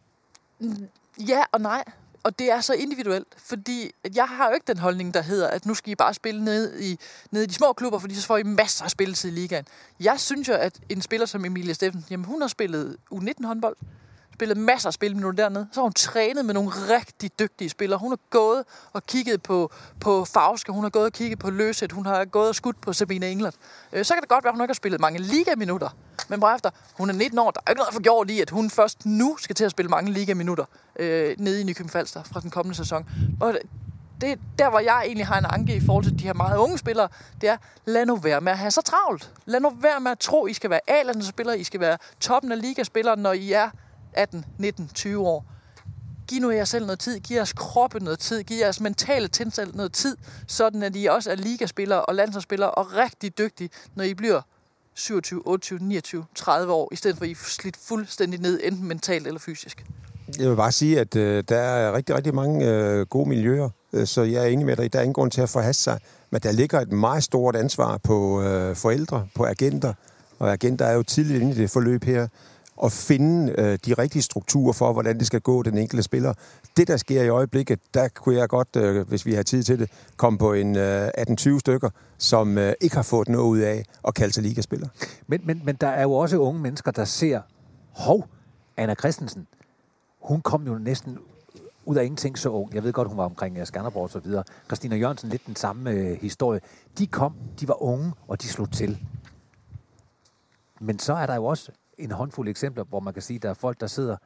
Ja og nej. Og det er så individuelt, fordi at jeg har jo ikke den holdning, der hedder, at nu skal I bare spille ned i, ned i de små klubber, fordi så får I masser af spilletid i ligaen. Jeg synes jo, at en spiller som Emilie Steffen, jamen hun har spillet U19-håndbold, spillet masser af spilminutter dernede. Så har hun trænet med nogle rigtig dygtige spillere. Hun har gået og kigget på, på Fauske, hun har gået og kigget på Løset, hun har gået og skudt på Sabine Englert. Øh, så kan det godt være, at hun ikke har spillet mange ligaminutter. Men efter, hun er 19 år, der er ikke noget for gjort i, at hun først nu skal til at spille mange ligaminutter øh, nede i Nykøbing Falster fra den kommende sæson. Og det, der, hvor jeg egentlig har en anke i forhold til de her meget unge spillere, det er, lad nu være med at have så travlt. Lad nu være med at tro, I skal være A-landsspillere, I skal være toppen af ligaspillere, når I er 18, 19, 20 år. Giv nu jer selv noget tid, giv jeres kroppe noget tid, giv jeres mentale tilstand noget tid, sådan at I også er ligaspillere og landsholdsspillere og rigtig dygtige, når I bliver 27, 28, 29, 30 år, i stedet for at I er slidt fuldstændig ned, enten mentalt eller fysisk. Jeg vil bare sige, at øh, der er rigtig, rigtig mange øh, gode miljøer, øh, så jeg er enig med dig. Der er ingen grund til at forhaste sig, men der ligger et meget stort ansvar på øh, forældre, på agenter, og agenter er jo tidligt inde i det forløb her, at finde øh, de rigtige strukturer for, hvordan det skal gå den enkelte spiller. Det, der sker i øjeblikket, der kunne jeg godt, øh, hvis vi har tid til det, komme på en øh, 18-20 stykker, som øh, ikke har fået noget ud af at kalde sig ligaspiller. Men, men, men der er jo også unge mennesker, der ser, hov, Anna Christensen, hun kom jo næsten ud af ingenting så ung. Jeg ved godt, hun var omkring øh, Skanderborg og så videre. Christina Jørgensen, lidt den samme øh, historie. De kom, de var unge, og de slog til. Men så er der jo også en håndfuld eksempler, hvor man kan sige, at der er folk, der sidder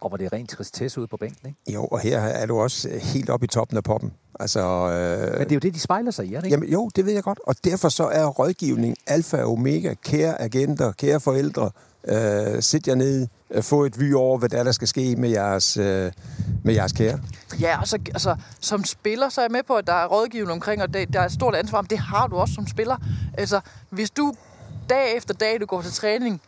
og hvor det er rent tristesse ude på bænken, ikke? Jo, og her er du også helt oppe i toppen af poppen. Altså, øh, Men det er jo det, de spejler sig i, er det ikke? Jamen, jo, det ved jeg godt. Og derfor så er rådgivning alfa og omega. Kære agenter, kære forældre, øh, sæt jer ned, øh, få et vy over, hvad der, er, der skal ske med jeres, øh, med jeres kære. Ja, og så, altså, som spiller, så er jeg med på, at der er rådgivning omkring, og det, der er et stort ansvar, men det har du også som spiller. Altså, hvis du dag efter dag, du går til træning,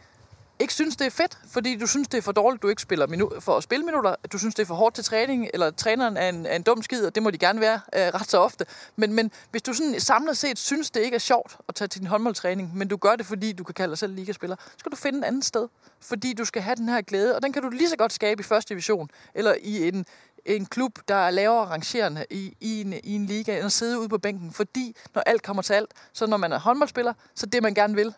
ikke synes, det er fedt, fordi du synes, det er for dårligt, du ikke spiller minu- for at spille minutter, du synes, det er for hårdt til træning, eller træneren er en, er en dum skid, og det må de gerne være øh, ret så ofte. Men, men hvis du sådan samlet set synes, det ikke er sjovt at tage til din håndboldtræning, men du gør det, fordi du kan kalde dig selv ligaspiller, så skal du finde et andet sted, fordi du skal have den her glæde, og den kan du lige så godt skabe i første division, eller i en, en klub, der er lavere rangerende i, i, en, i en liga, end at sidde ude på bænken. Fordi når alt kommer til alt, så når man er håndboldspiller, så det man gerne vil,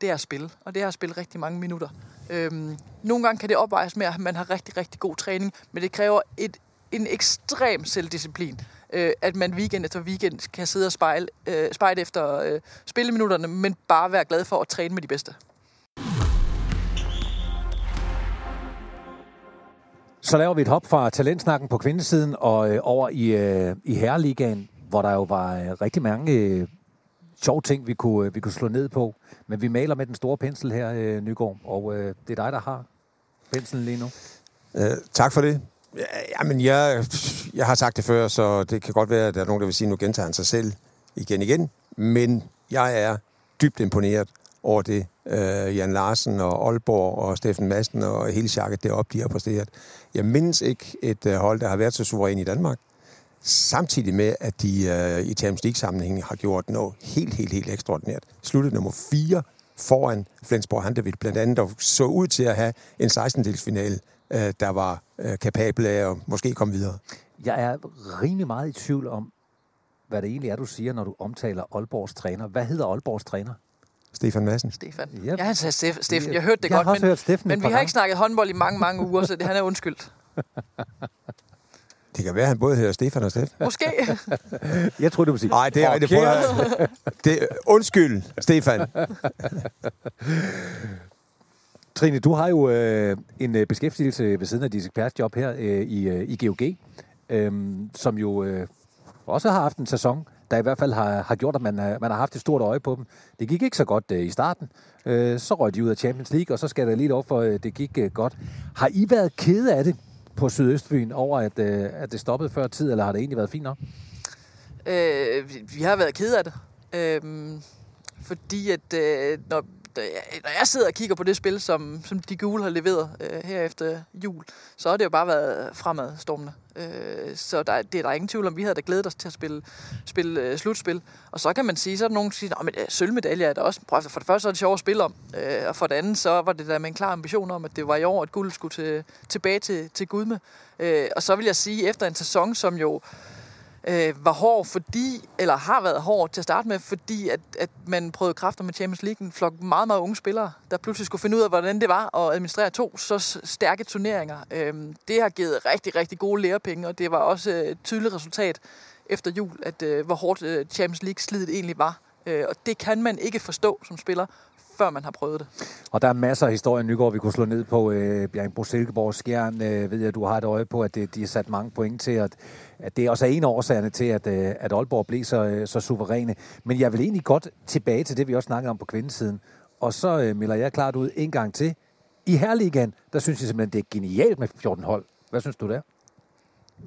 det er at spille. Og det er at spille rigtig mange minutter. Øhm, nogle gange kan det opvejes med, at man har rigtig, rigtig god træning, men det kræver et, en ekstrem selvdisciplin. Øh, at man weekend efter weekend kan sidde og spejle, øh, spejle efter øh, spilleminutterne, men bare være glad for at træne med de bedste. Så laver vi et hop fra talentsnakken på kvindesiden og øh, over i, øh, i herreligaen, hvor der jo var øh, rigtig mange øh, sjov ting, vi kunne, øh, vi kunne slå ned på. Men vi maler med den store pensel her, øh, Nygaard, og øh, det er dig, der har penslen lige nu. Øh, tak for det. Ja, Jamen, jeg, jeg har sagt det før, så det kan godt være, at der er nogen, der vil sige, at nu gentager han sig selv igen igen. Men jeg er dybt imponeret over det, øh, Jan Larsen og Aalborg og Steffen Madsen og hele sjakket deroppe, de har præsteret. Jeg mindes ikke et øh, hold, der har været så suveræn i Danmark. Samtidig med, at de øh, i Champions League-sammenhæng har gjort noget helt, helt, helt ekstraordinært. Sluttet nummer 4 foran Flensborg Handewitt, blandt andet, der så ud til at have en 16-delsfinale, øh, der var øh, kapabel af at måske komme videre. Jeg er rimelig meget i tvivl om, hvad det egentlig er, du siger, når du omtaler Aalborgs træner. Hvad hedder Aalborgs træner? Stefan Madsen. Stefan. Yep. Ja, han sagde Steff- Steffen. Jeg hørte det Jeg har godt, også men, hørt Steffen men vi har gange. ikke snakket håndbold i mange, mange uger, så det, han er undskyldt. Det kan være, at han både hedder Stefan og Steffen. Måske. Jeg tror du vil sige... Nej, det er rigtigt. Høre. det, Undskyld, Stefan. Trine, du har jo øh, en øh, beskæftigelse ved siden af dit ekspertjob her øh, i, øh, i GOG, øh, som jo øh, også har haft en sæson, der i hvert fald har, har gjort, at man, har- man har haft et stort øje på dem. Det gik ikke så godt øh, i starten. Øh, så røg de ud af Champions League, og så skal der lige lov for, at det gik øh, godt. Har I været kede af det på Sydøstfyn over, at, øh, at det stoppede før tid, eller har det egentlig været fint nok? Øh, vi- vi har været ked af det. Øh, fordi at øh, når, da øh, jeg- når jeg sidder og kigger på det spil, som, som de gule har leveret øh, her efter jul, så har det jo bare været fremadstormende. Øh, så der, det er der ingen tvivl om. Vi havde da glædet os til at spille, spille øh, slutspil. Og så kan man sige, så er der nogen, der siger, at øh, sølvmedalje er der også. Prøv, altså, for det første så er det sjovt at spille om, øh, og for det andet så var det der med en klar ambition om, at det var i år, at guld skulle til, tilbage til, til Gudme. Øh, og så vil jeg sige, efter en sæson, som jo øh, Øh, var hård, fordi, eller har været hård til at starte med, fordi at, at man prøvede kræfter med Champions League. En flok meget, meget unge spillere, der pludselig skulle finde ud af, hvordan det var at administrere to så stærke turneringer. Øh, det har givet rigtig, rigtig gode lærepenge, og det var også øh, et tydeligt resultat efter jul, at øh, hvor hårdt øh, Champions League-slidet egentlig var. Øh, og det kan man ikke forstå som spiller, før man har prøvet det. Og der er masser af historier, Nygaard, vi kunne slå ned på. Øh, Bjergbro Silkeborg Skjern, øh, ved jeg, du har et øje på, at det, de har sat mange point til, at, at det er også en af årsagerne til, at, øh, at Aalborg blev så, øh, så suveræne. Men jeg vil egentlig godt tilbage til det, vi også snakkede om på kvindesiden. Og så øh, melder jeg klart ud en gang til. I Herligaen, der synes jeg simpelthen, det er genialt med 14 hold. Hvad synes du der?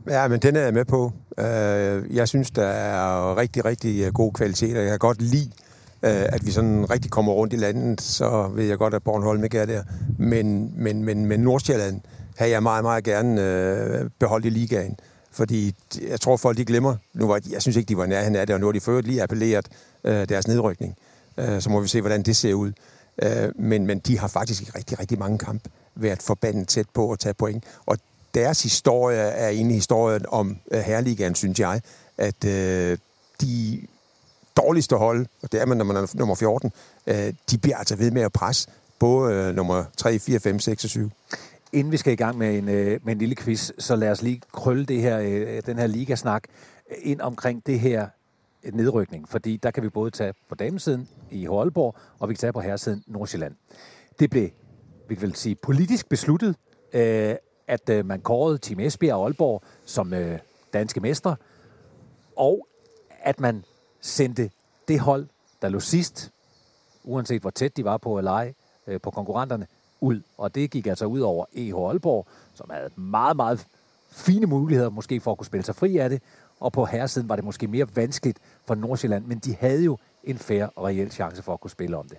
Ja, men den er jeg med på. Øh, Jeg synes, der er rigtig, rigtig øh, god kvalitet, og jeg kan godt lide, øh, Øh, at vi sådan rigtig kommer rundt i landet, så ved jeg godt, at Bornholm ikke er der. Men, men, men, men Nordsjælland har jeg meget, meget gerne øh, beholdt i ligaen. Fordi jeg tror, folk de glemmer. Nu var, jeg synes ikke, de var nærheden af det, og nu har de ført lige appelleret øh, deres nedrykning. Øh, så må vi se, hvordan det ser ud. Øh, men, men de har faktisk i rigtig, rigtig mange kampe været forbandet tæt på at tage point. Og deres historie er egentlig historien om øh, herreligaen, synes jeg, at øh, de dårligste hold, og det er man, når man er nummer 14, øh, de bliver altså ved med at presse både øh, nummer 3, 4, 5, 6 og 7. Inden vi skal i gang med en, øh, med en lille quiz, så lad os lige krølle det her, øh, den her ligasnak ind omkring det her nedrykning. Fordi der kan vi både tage på damesiden i Aalborg, og vi kan tage på herresiden Nordsjælland. Det blev, vi kan vel sige, politisk besluttet, øh, at øh, man kårede Team Esbjerg og Aalborg som øh, danske mestre, og at man sendte det hold, der lå sidst, uanset hvor tæt de var på at lege øh, på konkurrenterne, ud. Og det gik altså ud over EH Aalborg, som havde meget, meget fine muligheder måske for at kunne spille sig fri af det. Og på herresiden var det måske mere vanskeligt for Nordsjælland, men de havde jo en fair og reel chance for at kunne spille om det.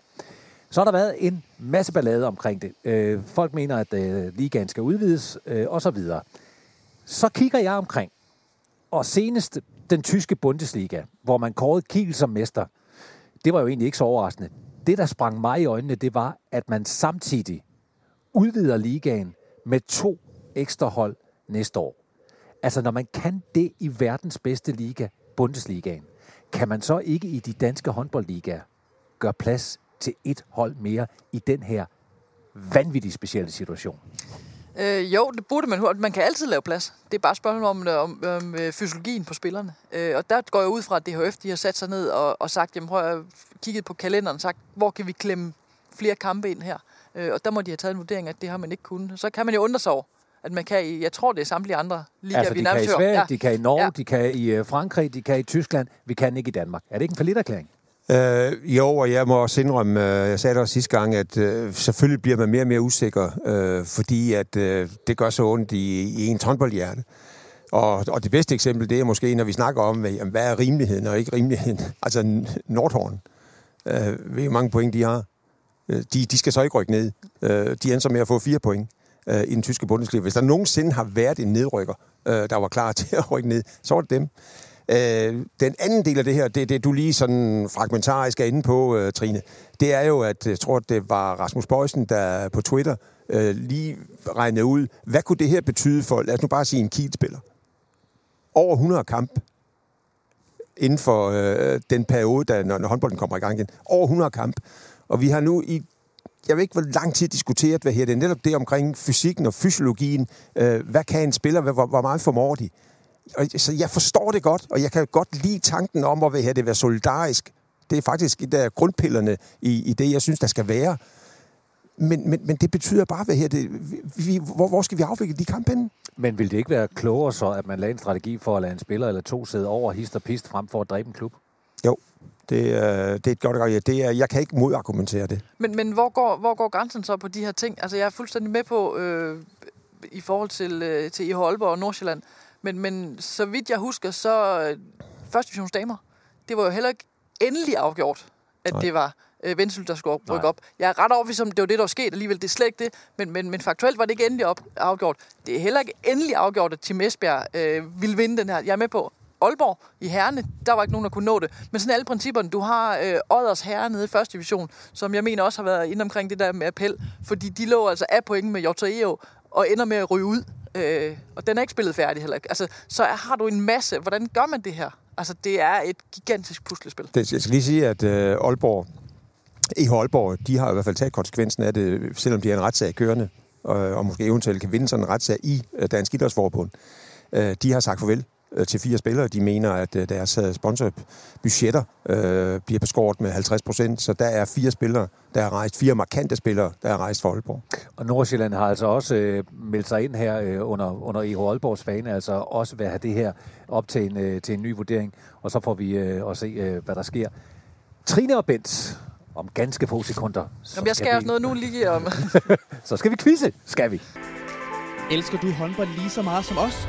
Så har der været en masse ballade omkring det. Øh, folk mener, at øh, ligaen skal udvides, øh, og så videre. Så kigger jeg omkring, og senest den tyske Bundesliga, hvor man kårede Kiel som mester, det var jo egentlig ikke så overraskende. Det, der sprang mig i øjnene, det var, at man samtidig udvider ligaen med to ekstra hold næste år. Altså, når man kan det i verdens bedste liga, Bundesligaen, kan man så ikke i de danske håndboldligaer gøre plads til et hold mere i den her vanvittigt specielle situation? Øh, jo, det burde man. Man kan altid lave plads. Det er bare et spørgsmål om, om, om øh, fysiologien på spillerne. Øh, og der går jeg ud fra, at DHF de har sat sig ned og, og sagt, jamen, prøv at kigget på kalenderen og sagt, hvor kan vi klemme flere kampe ind her? Øh, og der må de have taget en vurdering, at det har man ikke kunnet. Så kan man jo undre sig over, at man kan i, jeg tror det er samtlige andre ligaer, altså, vi de kan i. Sverige, Ja. de kan i Norge, Ja. de kan i øh, Frankrig, de kan i Tyskland. Vi kan ikke i Danmark. Er det ikke en forlitterklæring? Øh, jo, og jeg må også indrømme, øh, jeg sagde det også sidste gang, at øh, selvfølgelig bliver man mere og mere usikker, øh, fordi at øh, det gør så ondt i, i ens håndboldhjerte. Og, og det bedste eksempel, det er måske, når vi snakker om, hvad, jamen, hvad er rimeligheden og ikke rimeligheden. Altså Nordhorn, øh, ved hvor mange point de har? Øh, de, de skal så ikke rykke ned. Øh, De ender med at få fire point øh, i den tyske Bundesliga. Hvis der nogensinde har været en nedrykker, øh, der var klar til at rykke ned, så var det dem. Øh, den anden del af det her, det, det du lige sådan fragmentarisk er inde på, øh, Trine, det er jo, at jeg tror, det var Rasmus Bøjsen, der på Twitter øh, lige regnede ud, hvad kunne det her betyde for, lad os nu bare sige en Kiel-spiller. Over 100 kamp inden for øh, den periode, da, når, når håndbolden kommer i gang igen. Over 100 kamp. Og vi har nu i jeg ved ikke, hvor lang tid diskuteret, hvad her det er. Netop det omkring fysikken og fysiologien. Øh, hvad kan en spiller, hvor, hvor meget formår de? Og, så jeg forstår det godt, og jeg kan godt lide tanken om at her, det være solidarisk. Det er faktisk et af grundpillerne i, i det, jeg synes, der skal være. Men, men, men det betyder bare, hvad her det, vi, hvor, hvor skal vi afvikle de kampe? Men vil det ikke være klogere så, at man lagde en strategi for at lade en spiller eller to sidde over hist og pist frem for at dræbe en klub? Jo, det, øh, det er et godt ja, det er, Jeg kan ikke modargumentere det. Men, men hvor, går, hvor går grænsen så på de her ting? Altså, jeg er fuldstændig med på øh, i forhold til, øh, til IH Aalborg og Nordsjælland. Men, men så vidt jeg husker, så øh, første divisionsdamer, det var jo heller ikke endelig afgjort, at Nej. Det var øh, Vendsyssel, der skulle rykke Nej. op. Jeg er ret overbevist om, det var det, der var sket alligevel. Det er slet ikke det. Men, men, men faktuelt var det ikke endelig op, afgjort. Det er heller ikke endelig afgjort, at Team Esbjerg øh, ville vinde den her. Jeg er med på Aalborg i herrene, der var ikke nogen, der kunne nå det. Men sådan alle principperne, du har øh, Odders herre nede i første division, som jeg mener også har været inde omkring det der med appel, fordi de lå altså af point med JTEO og ender med at ryge ud. Øh, og den er ikke spillet færdig heller. Altså, så har du en masse. Hvordan gør man det her? Altså, det er et gigantisk puslespil. Det, jeg skal lige sige, at øh, Aalborg, i Aalborg, de har i hvert fald taget konsekvensen af det, selvom de har en retssag kørende, og, og måske eventuelt kan vinde sådan en retssag i øh, Dansk Idrætsforbund. Øh, de har sagt farvel til fire spillere. De mener, at øh, deres øh, sponsorbudgetter øh, bliver beskåret med 50 procent, så der er fire spillere, der har rejst, fire markante spillere, der har rejst for Aalborg. Og Nordsjælland har altså også øh, meldt sig ind her øh, under, under EH Aalborgs fane, altså også vil have det her op til en, øh, til en ny vurdering, og så får vi øh, at se, øh, hvad der sker. Trine og Bent, om ganske få sekunder. Så Jamen, jeg skal vi, også noget nu lige om... Så skal vi quizze, skal vi. Elsker du håndbold lige så meget som os?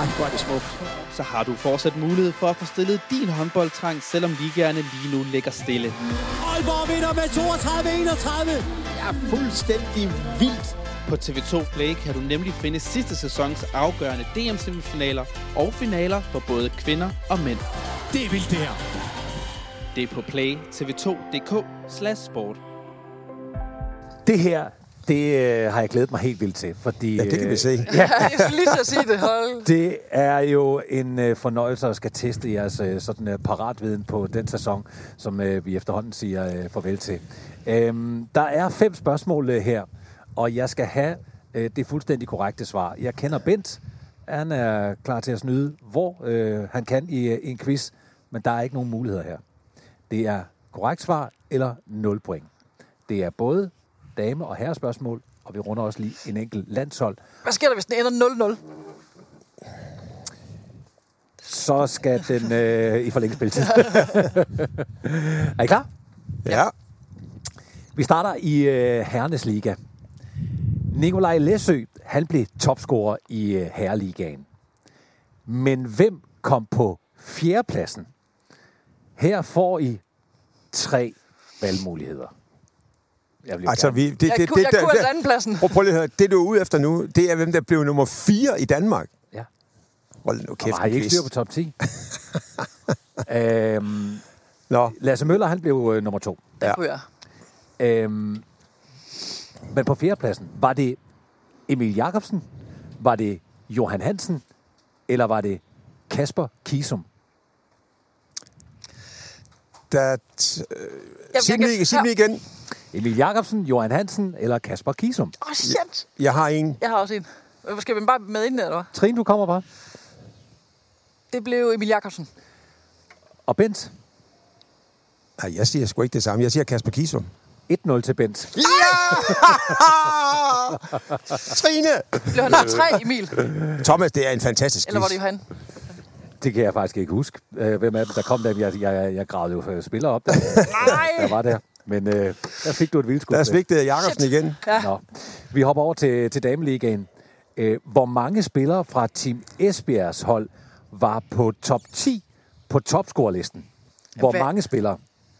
Ej, hvor er det smukt. Så har du fortsat mulighed for at få stillet din håndboldtrang, selvom ligaerne lige nu ligger stille. Aalborg vinder med 32-31. er fuldstændig vildt. På TV2 Play kan du nemlig finde sidste sæsons afgørende DM-semifinaler og finaler for både kvinder og mænd. Det er vildt, det her. Det er på play tv2.dk slash sport. Det her, det øh, har jeg glædet mig helt vildt til, fordi... Ja, det kan vi øh, se. jeg skulle lige så sige det. Hold. Det er jo en øh, fornøjelse at skal teste jeres øh, sådan, øh, paratviden på den sæson, som øh, vi efterhånden siger øh, farvel til. Øhm, der er fem spørgsmål øh, her, Og jeg skal have øh, det fuldstændig korrekte svar. Jeg kender Bent. Han er klar til at snyde, hvor øh, han kan i, øh, i en quiz, men der er ikke nogen muligheder her. Det er korrekt svar eller 0 point. Det er både dame- og herrespørgsmål, og vi runder også lige en enkelt landshold. Hvad sker der, hvis den ender 0-0? Så skal den øh, i forlænget spilletid. er I klar? Ja. Vi starter i øh, Herrenes Liga. Nikolaj Læsø, han blev topscorer i øh, Herreligaen. Men hvem kom på fjerdepladsen? Her får I tre valgmuligheder. Jeg vil Altså, vi, det, Jeg, det, kunne, jeg det, kunne det, altså andenpladsen. Prøv, prøv lige at høre. Det, du er ude efter nu, det er, hvem der blev nummer 4 i Danmark. Ja. Hold nu kæft, har I en ikke styr på top 10? øhm, Nå, Lasse Møller, han blev øh, nummer to. Det Ja. kunne jeg. Øhm, men på fjerdepladsen, var det Emil Jakobsen, var det Johan Hansen, eller var det Kasper Kisum? der, Jamen, sig jeg den kan- lige, sig lige igen. Emil Jakobsen, Johan Hansen eller Kasper Kisum? Åh, oh, shit. Jeg har en. Jeg har også en. Skal vi bare med ind, eller hvad? Trine, du kommer bare. Det blev Emil Jakobsen. Og Bent, Nej, jeg siger sgu ikke det samme. Jeg siger Kasper Kisum. 1-0 til Bent. Trine! Blev han nummer 3, Emil? Thomas, det er en fantastisk Eller var det. Johan? Det kan jeg faktisk ikke huske. Øh, hvem af dem, der kom der? Jeg, jeg, jeg gravede jo øh, spillere op, der, Nej! der var der. Men øh, der fik du et vildskud. Der svigtede Jakobsen igen. Ja. Nå. Vi hopper over til, til dameligaen. Øh, hvor mange spillere fra Team Esbjergs hold var på top 10 på topscorelisten? Hvor Hvad? mange spillere?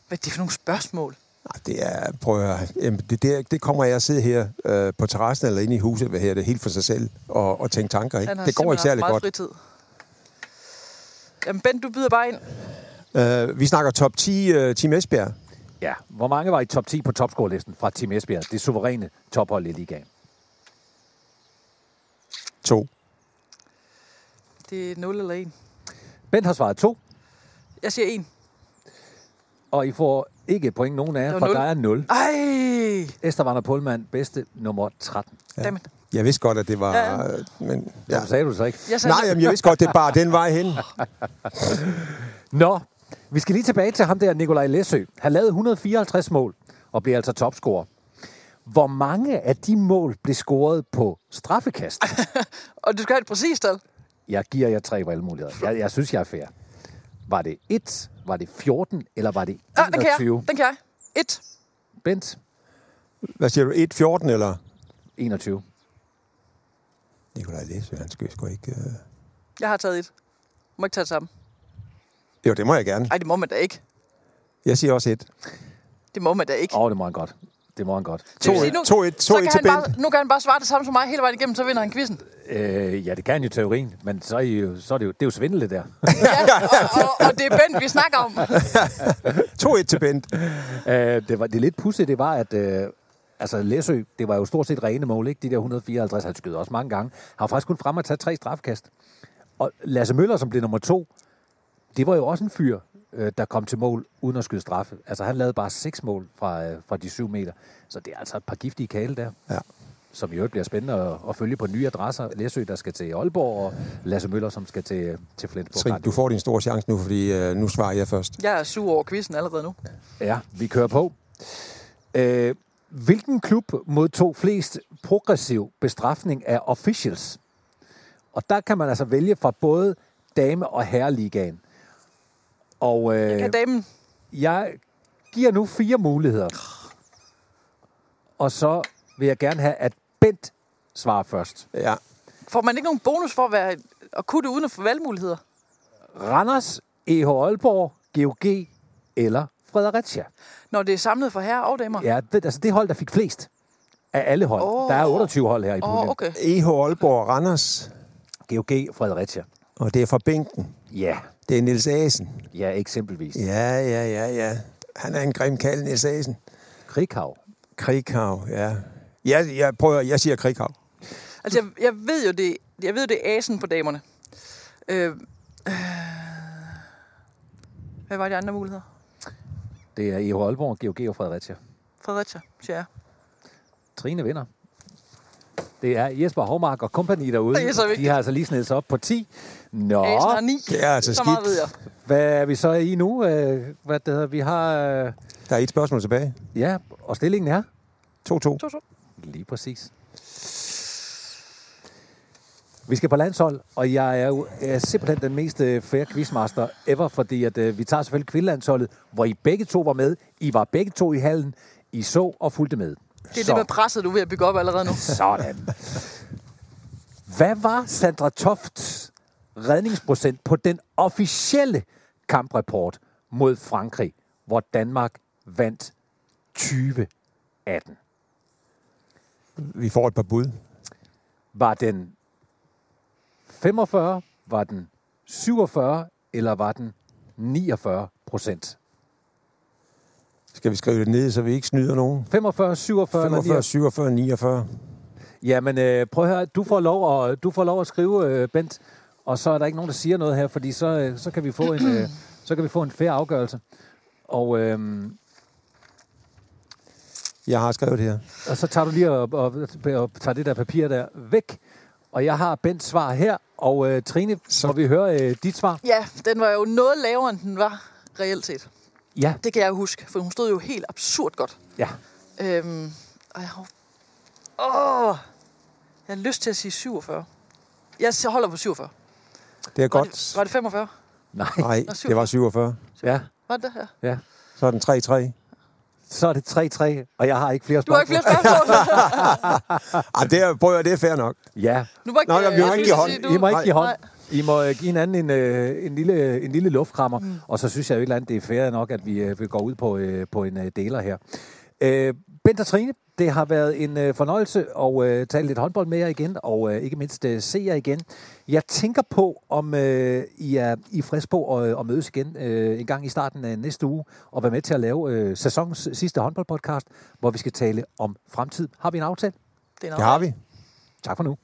Hvad er det for nogle spørgsmål? Nej, det er, prøv at høre. Jamen, det, det, det kommer jeg at sidde her øh, på terrassen eller inde i huset, hvad her det, helt for sig selv, og, og tænke tanker. Ikke? Det går ikke særlig godt. fritid. Jamen, Bent, du byder bare ind. Øh, vi snakker top 10 øh, Team Esbjerg. Ja, hvor mange var i top 10 på topscorelisten fra Team Esbjerg? Det suveræne tophold i ligaen. To. Det er 0 eller 1. Bent har svaret to, Jeg siger 1. og I får ikke point nogen af jer, for nul. der er 0. Ej! Esther Vander Pullman, bedste nummer 13. Ja. Dammit. Jeg vidste godt, at det var... Ja, Ja. Men, Ja. ja. Så sagde du så ikke. Jeg sagde, Nej, jamen, jeg vidste godt, det er bare den vej hen. Nå, vi skal lige tilbage til ham der, Nikolaj Læsø. Han lavede 154 mål og blev altså topscorer. Hvor mange af de mål blev scoret på straffekast? Og du skal have et præcist tal. Jeg giver jer tre valgmuligheder. Jeg, jeg synes, jeg er fair. Var det 1, var det 14, eller var det Ja, den kan jeg. 21? Den kan jeg. 1. Bent, Hvad siger du? 1-14 eller? 21. Nikolaj Læsø, han skal sgu ikke... Øh... Jeg har taget et. Må ikke tage det sammen. Jo, det må jeg gerne. Nej, det må man da ikke. Jeg siger også et. Det må man da ikke. Åh, oh, det må han godt. Det må han godt. Det vil sige, 2-1 nu- 2-1 Så 2-1 kan til han bare, Bent. nu kan han bare svare det samme som mig hele vejen igennem, så vinder han quizzen. Øh, ja, det kan han jo i teorien, men så er, I jo, så er det jo, det er jo svindel, det der. Ja, og, og, og det er Bent, vi snakker om. 2-1 til Bent. Øh, det, var, det lidt pudsige, det var, at øh, altså Læsø, det var jo stort set rene mål, ikke? De der 154, han skød også mange gange. Han har faktisk kun frem at tage tre strafkast. Og Lasse Møller, som blev nummer to, det var jo også en fyr, øh, der kom til mål uden at skyde straffe. Altså han lavede bare seks mål fra, øh, fra de syv meter. Så det er altså et par giftige kale der. Ja. Som i øvrigt bliver spændende at, at følge på nye adresser. Læsø, der skal til Aalborg, og Lasse Møller, som skal til, til Flensborg. Trine, du får din store chance nu, fordi øh, nu svarer jeg først. Jeg er sur over quizzen allerede nu. Ja, vi kører på. Øh, hvilken klub modtog flest progressiv bestrafning af officials? Og der kan man altså vælge fra både dame- og herreligaen. Og øh, Kan damen? jeg giver nu fire muligheder. Og så vil jeg gerne have, at Bent svarer først. Ja. Får man ikke nogen bonus for at, være, at kunne det uden at få valgmuligheder? Randers, EH Aalborg, GOG eller Fredericia? Når det er samlet for herrer og damer? Ja, det, altså det hold, der fik flest af alle hold. Åh. Der er 28 hold her i puljen. oh, okay. EH Aalborg og Randers, GOG Fredericia. og det er fra bænken. Ja, Det er Niels Asen. ja, eksempelvis. Ja. Ja, ja, ja, ja. Han er en grim kald, Niels Asen. Krighav. Krighav, ja. Jeg, jeg prøver, jeg siger Krighav. Altså, jeg, jeg ved jo, det, jeg ved, det er asen på damerne. Øh, øh, hvad var de andre muligheder? Det er EH Aalborg, GOG og Fredericia. Fredericia, siger jeg. Trine vinder. Det er Jesper Hovmark og kompagni derude. Det er så vigtigt. De har altså lige snedet sig op på 10. Nå, har 9. Det er altså så meget skidt. ved jeg. hvad er vi så i nu? Øh, Hvad det hedder? Vi har... øh, Der er et spørgsmål tilbage. Ja, og stillingen er? 2-2. 2-2. Lige præcis. Vi skal på landshold, og jeg er jo er simpelthen den mest øh, fair quizmaster ever, fordi at, øh, vi tager selvfølgelig kvindelandsholdet, hvor I begge to var med. I var begge to i hallen. I så og fulgte med. Det er det med presset, du er ved at bygge op allerede nu. Sådan. Hvad var Sandra Tofts redningsprocent på den officielle kamprapport mod Frankrig, hvor Danmark vandt 2018? Vi får et par bud. Var den 45, var den 47, eller var den 49 procent? Skal vi skrive det ned, så vi ikke snyder nogen? 45, 47 eller 45, 47, 49. Jamen, øh, prøv at høre, du får lov at, du får lov at skrive, øh, Bent, og så er der ikke nogen, der siger noget her, fordi så, øh, så, kan, vi få en, øh, så kan vi få en færre afgørelse. Og, øh, Jeg har skrevet her. og så tager du lige og, og, og tager det der papir der væk. Og jeg har Bents svar her, og øh, Trine, så vi høre øh, dit svar. Ja, den var jo noget lavere, end den var reelt set. Ja, Det kan jeg jo huske, for hun stod jo helt absurd godt. ja. Øhm, og jeg har... Åh! Jeg har lyst til at sige 47. Jeg holder på 47. Det er Var godt. det, var det 45? Nej, Nej, det var 47. ja, Var det det her? ja. Så er den 3-3. Så er det 3-3, og jeg har ikke flere Du har ikke spørgsmål. flere spørgsmål? Ej, det er, prøv det er fair nok. Ja, Du må ikke, Nå, vi må jeg ikke give hånd. I må ikke give hånd. Nej. I må øh, give hinanden en, øh, en, lille, en lille luftkrammer, mm. og så synes jeg jo et eller andet, det er fair nok, at vi, øh, vi går ud på, øh, på en øh, deler her. Øh, Bent og Trine, det har været en øh, fornøjelse at øh, tale lidt håndbold med jer igen, og øh, ikke mindst øh, se jer igen. Jeg tænker på, om øh, I, er, I er friske på at, at mødes igen øh, en gang i starten af næste uge, og være med til at lave øh, sæsonens sidste håndboldpodcast, hvor vi skal tale om fremtid. Har vi en aftale? Det er Det har vi. Tak for nu.